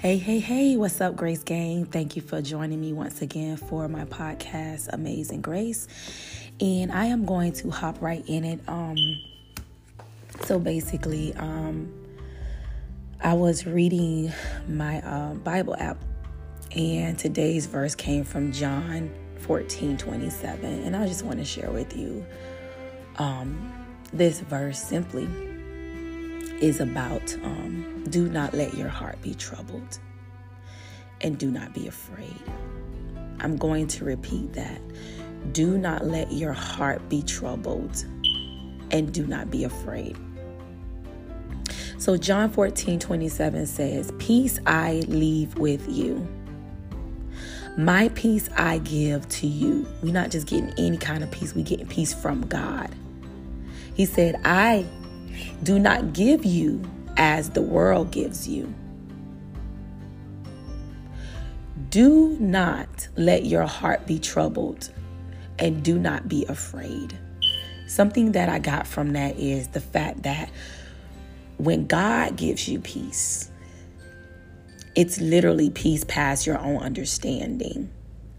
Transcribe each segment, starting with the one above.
Hey, hey, hey, what's up, Grace Gang? Thank you for joining me once again for my podcast, Amazing Grace. And I am going to hop right in it. Um, so basically, um, I was reading my uh, Bible app, and today's verse came from John 14 27. And I just want to share with you um, this verse simply is about um, do not let your heart be troubled and do not be afraid. I'm going to repeat that. Do not let your heart be troubled and do not be afraid. So, John 14 27 says, Peace I leave with you. My peace I give to you. We're not just getting any kind of peace, we're getting peace from God. He said, I do not give you as the world gives you. Do not let your heart be troubled and do not be afraid. Something that I got from that is the fact that when God gives you peace, it's literally peace past your own understanding.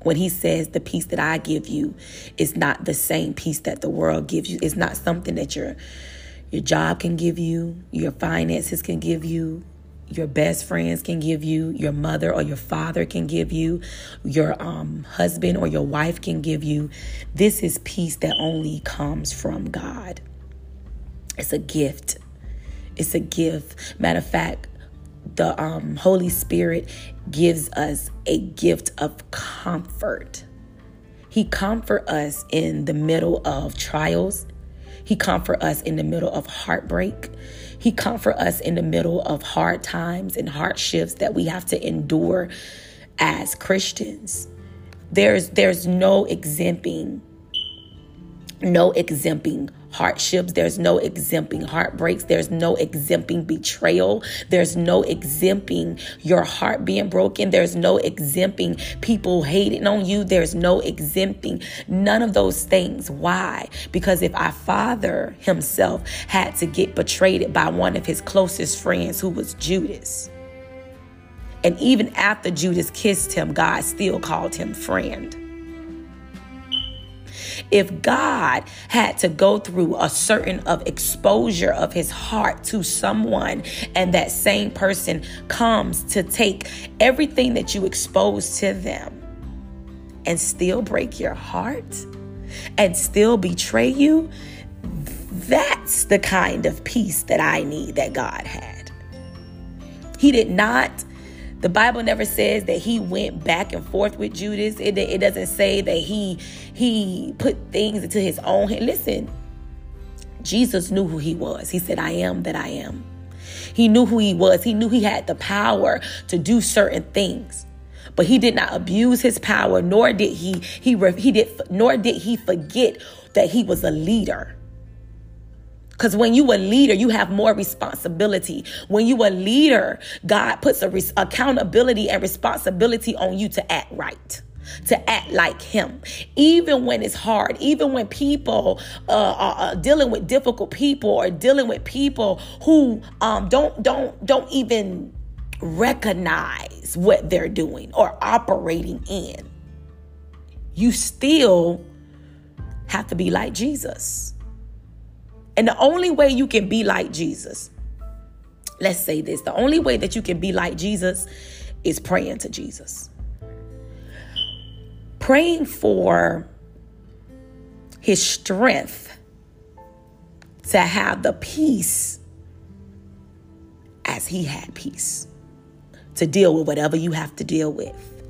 When he says the peace that I give you is not the same peace that the world gives you, it's not something that your your job can give you, your finances can give you, your best friends can give you, your mother or your father can give you, your um, husband or your wife can give you. This is peace that only comes from God. It's a gift. It's a gift. Matter of fact, the um, Holy Spirit gives us a gift of comfort. He comfort us in the middle of trials. He comfort us in the middle of heartbreak. He comfort us in the middle of hard times and hardships that we have to endure as Christians. There's there's no exempting no exempting hardships. There's no exempting heartbreaks. There's no exempting betrayal. There's no exempting your heart being broken. There's no exempting people hating on you. There's no exempting none of those things. Why? Because if our father himself had to get betrayed by one of his closest friends who was Judas, and even after Judas kissed him, God still called him friend. If God had to go through a certain of exposure of his heart to someone and that same person comes to take everything that you expose to them and still break your heart and still betray you, that's the kind of peace that I need that God had. He did not the Bible never says that he went back and forth with Judas. It, it doesn't say that he he put things into his own hand. Listen, Jesus knew who he was. He said, "I am that I am." He knew who he was. He knew he had the power to do certain things. But he did not abuse his power, nor did he he he did nor did he forget that he was a leader. Because when you a leader, you have more responsibility. When you a leader, God puts a res- accountability and responsibility on you to act right to act like him even when it's hard even when people uh, are, dealing with difficult people or dealing with people who um, don't don't don't even recognize what they're doing or operating in you still have to be like jesus and the only way you can be like Jesus, let's say this the only way that you can be like Jesus is praying to Jesus. Praying for his strength to have the peace as he had peace to deal with whatever you have to deal with.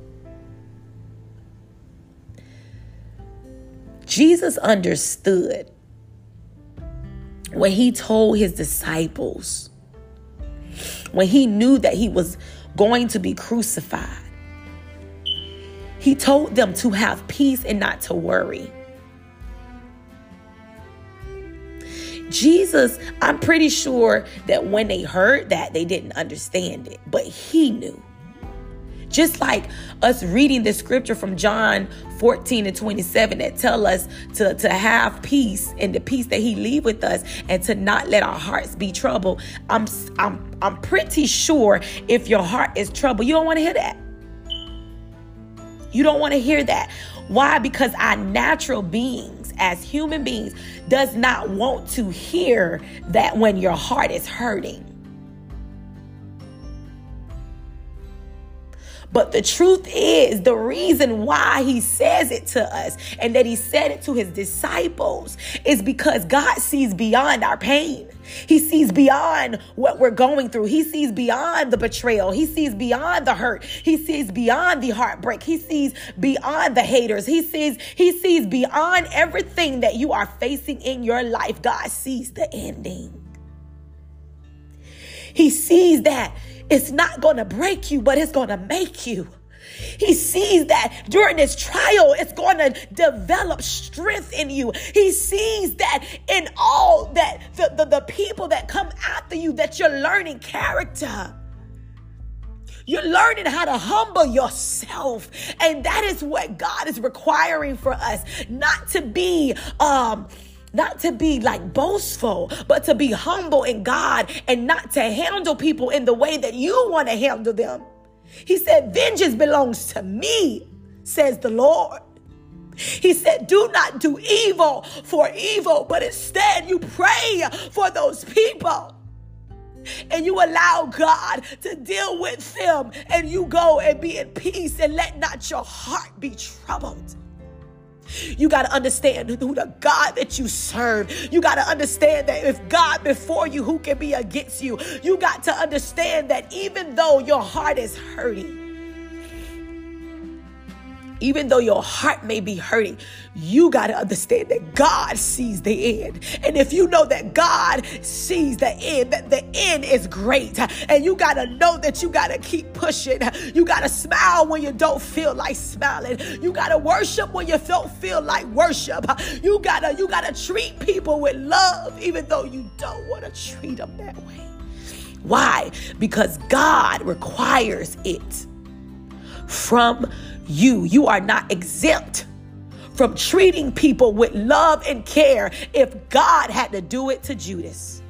Jesus understood when he told his disciples, when he knew that he was going to be crucified, he told them to have peace and not to worry. Jesus, I'm pretty sure that when they heard that, they didn't understand it, but he knew. Just like us reading the scripture from John 14 and 27 that tell us to, to have peace and the peace that he leave with us and to not let our hearts be troubled. I'm I'm I'm pretty sure if your heart is troubled, you don't want to hear that. You don't want to hear that. Why? Because our natural beings as human beings does not want to hear that when your heart is hurting. But the truth is, the reason why he says it to us and that he said it to his disciples is because God sees beyond our pain. He sees beyond what we're going through. He sees beyond the betrayal. He sees beyond the hurt. He sees beyond the heartbreak. He sees beyond the haters. He sees he sees beyond everything that you are facing in your life. God sees the ending. He sees that it's not going to break you, but it's going to make you. He sees that during this trial, it's going to develop strength in you. He sees that in all that the, the, the, people that come after you, that you're learning character. You're learning how to humble yourself. And that is what God is requiring for us. Not to be um not to be like boastful, but to be humble in God and not to handle people in the way that you want to handle them. He said, Vengeance belongs to me, says the Lord. He said, Do not do evil for evil, but instead you pray for those people. And you allow God to deal with them, and you go and be in peace, and let not your heart be troubled. You got to understand who the God that you serve. You got to understand that if God before you, who can be against you? You got to understand that even though your heart is hurting, even though your heart may be hurting, you got to understand that God sees the end. And if you know that God sees the end, that the end is great, and you got to know that you got to keep pushing. You got to smile when you don't feel like smiling. You got to worship when you don't feel like worship. You got to you got to treat people with love even though you don't want to treat them that way. Why? Because God requires it from you. You are not exempt from treating people with love and care if God had to do it to Judas.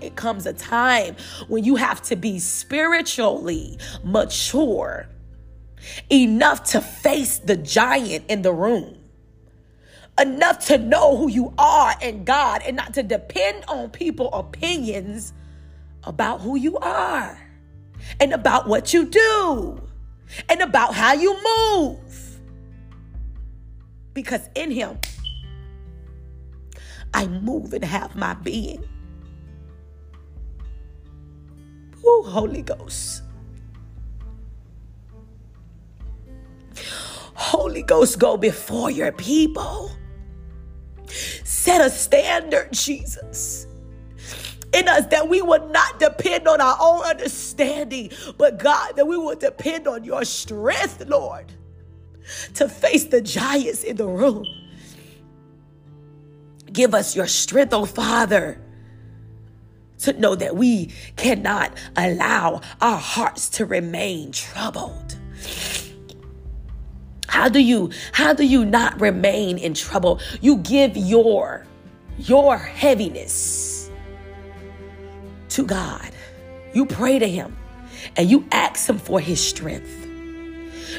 It comes a time when you have to be spiritually mature enough to face the giant in the room enough to know who you are in God and not to depend on people opinions about who you are and about what you do and about how you move. Because in Him, I move and have my being. Oh, Holy Ghost. Holy Ghost, go before your people. Set a standard, Jesus in us that we would not depend on our own understanding, but God, that we would depend on your strength, Lord, to face the giants in the room. Give us your strength, oh Father, to know that we cannot allow our hearts to remain troubled. How do you how do you not remain in trouble? You give your your heaviness to God. You pray to him and you ask him for his strength.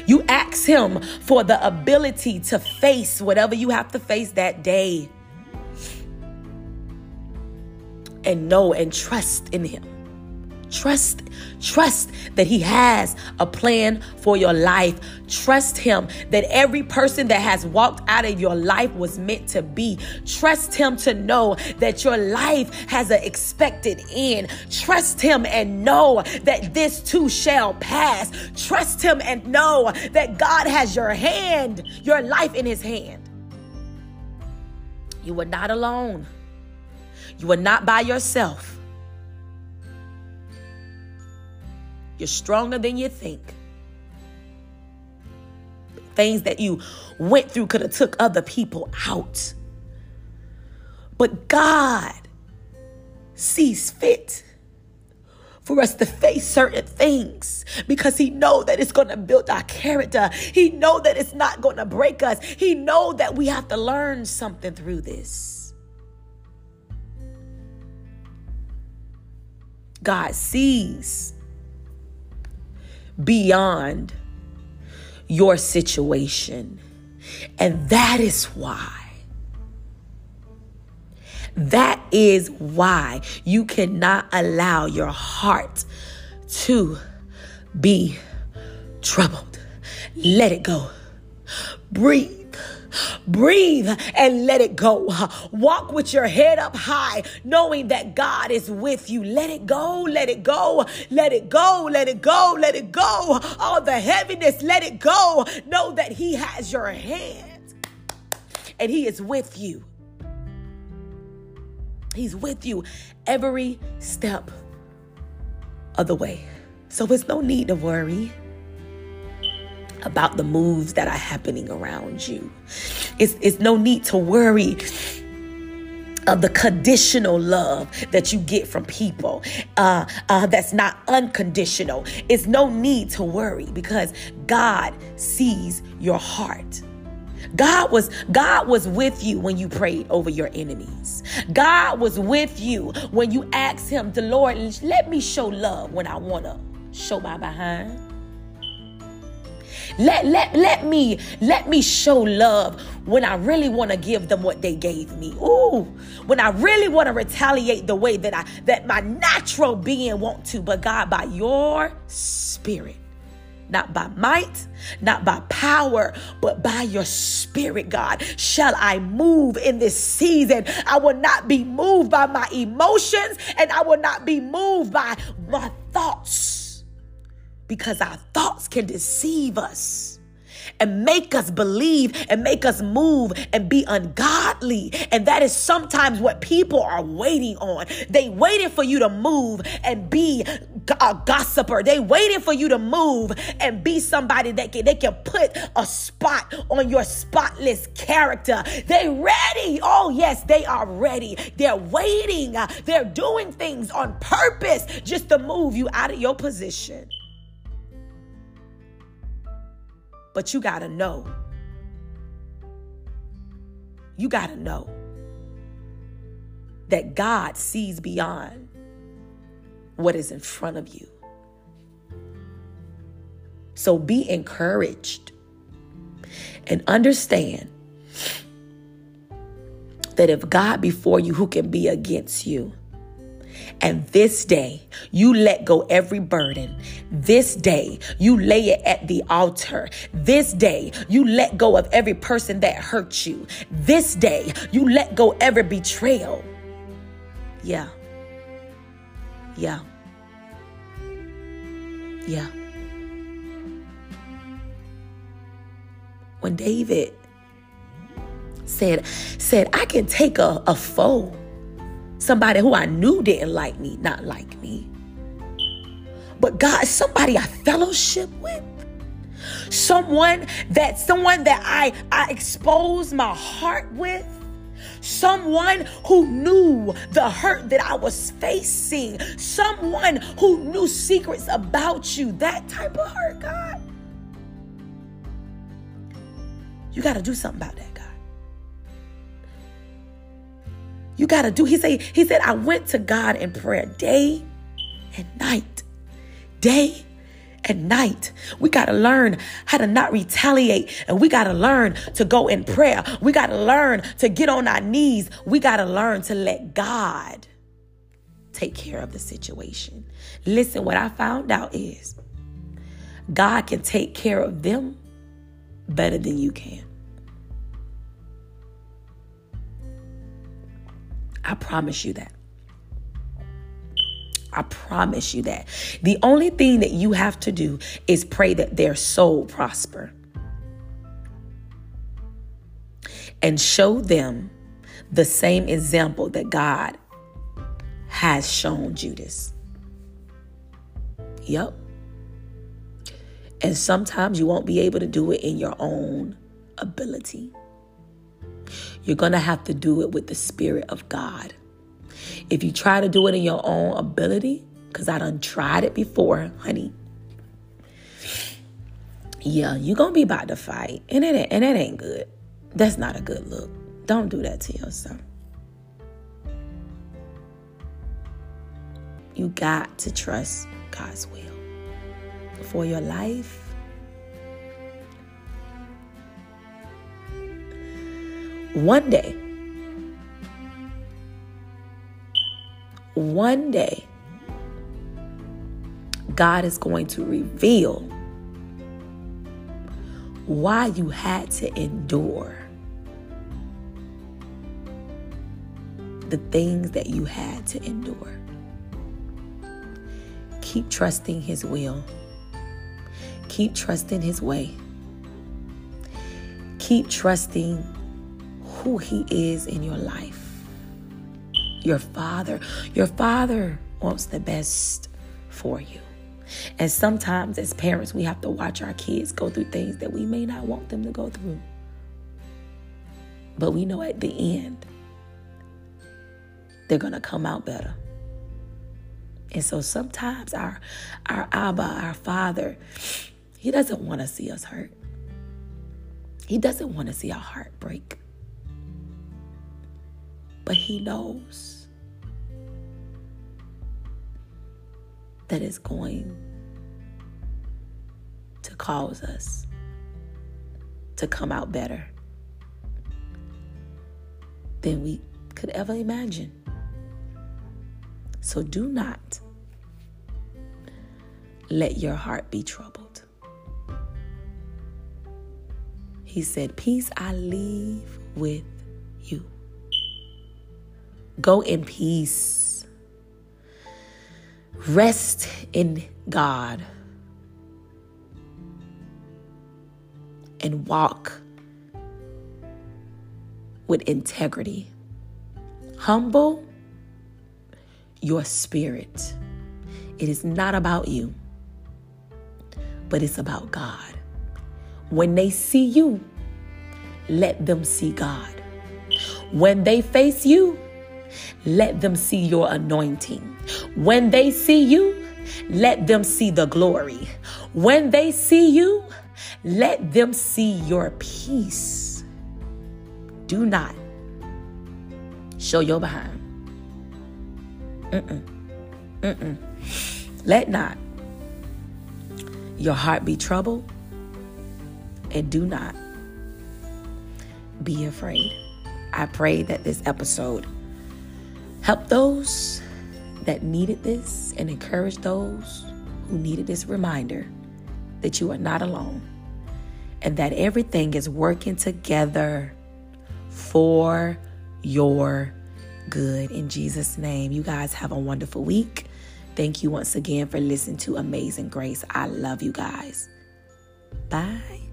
You ask him for the ability to face whatever you have to face that day. And know and trust in him. Trust, trust that He has a plan for your life. Trust Him that every person that has walked out of your life was meant to be. Trust Him to know that your life has an expected end. Trust Him and know that this too shall pass. Trust Him and know that God has your hand, your life in His hand. You are not alone, you are not by yourself. You're stronger than you think. Things that you went through could have took other people out. But God sees fit for us to face certain things because he know that it's going to build our character he know that it's not going to break us he know that we have to learn something through this god sees beyond your situation and that is why that is why you cannot allow your heart to be troubled. Let it go. Breathe. Breathe and let it go. Walk with your head up high, knowing that God is with you. Let it go, let it go, let it go, let it go, let it go. All the heaviness, let it go. Know that He has your hand and He is with you. He's with you every step of the way. So it's no need to worry about the moves that are happening around you. It's, it's no need to worry of the conditional love that you get from people uh, uh, that's not unconditional. It's no need to worry because God sees your heart. God was God was with you when you prayed over your enemies. God was with you when you asked him, "The Lord, let me show love when I want to show my behind." Let, let, let me let me show love when I really want to give them what they gave me. Ooh, when I really want to retaliate the way that I that my natural being want to, but God by your spirit not by might, not by power, but by your spirit, God. Shall I move in this season? I will not be moved by my emotions and I will not be moved by my thoughts because our thoughts can deceive us and make us believe and make us move and be ungodly. And that is sometimes what people are waiting on. They waiting for you to move and be a gossiper. They waiting for you to move and be somebody that can, they can put a spot on your spotless character. They ready. Oh yes, they are ready. They're waiting. They're doing things on purpose just to move you out of your position. But you got to know. You got to know that God sees beyond what is in front of you. So be encouraged and understand that if God before you, who can be against you? And this day, you let go every burden. This day, you lay it at the altar. This day, you let go of every person that hurt you. This day, you let go every betrayal. Yeah. Yeah. Yeah. When David said, said, I can take a, a foe somebody who I knew didn't like me, not like me. But God, somebody I fellowship with. Someone that someone that I I expose my heart with. Someone who knew the hurt that I was facing. Someone who knew secrets about you. That type of hurt, God. You got to do something about that, God. You got to do. He said, he said, I went to God in prayer day and night. Day and night. We got to learn how to not retaliate and we got to learn to go in prayer. We got to learn to get on our knees. We got to learn to let God take care of the situation. Listen, what I found out is God can take care of them better than you can. I promise you that. I promise you that. The only thing that you have to do is pray that their soul prosper. And show them the same example that God has shown Judas. Yep. And sometimes you won't be able to do it in your own ability. You're going to have to do it with the Spirit of God. If you try to do it in your own ability, because I done tried it before, honey. Yeah, you gonna be about to fight. And it and it ain't good. That's not a good look. Don't do that to yourself. You got to trust God's will for your life. One day, one day, God is going to reveal why you had to endure the things that you had to endure. Keep trusting His will. Keep trusting His way. Keep trusting who He is in your life. Your Father, your Father wants the best for you. And sometimes, as parents, we have to watch our kids go through things that we may not want them to go through. But we know at the end, they're going to come out better. And so sometimes our our Abba, our Father, He doesn't want to see us hurt. He doesn't want to see our heart break. But He knows that it's going to cause us to come out better than we could ever imagine. So do not let your heart be troubled. He said, Peace I leave with you. Go in peace. Rest in God. And walk with integrity. Humble your spirit. It is not about you, but it's about God. When they see you, let them see God. When they face you, let them see your anointing. When they see you, let them see the glory. When they see you, let them see your peace. Do not show your behind. Mm-mm. Mm-mm. Let not your heart be troubled and do not be afraid. I pray that this episode helped those that needed this and encourage those who needed this reminder that you are not alone and that everything is working together for your good in Jesus' name. You guys have a wonderful week. Thank you once again for listening to Amazing Grace. I love you guys. Bye.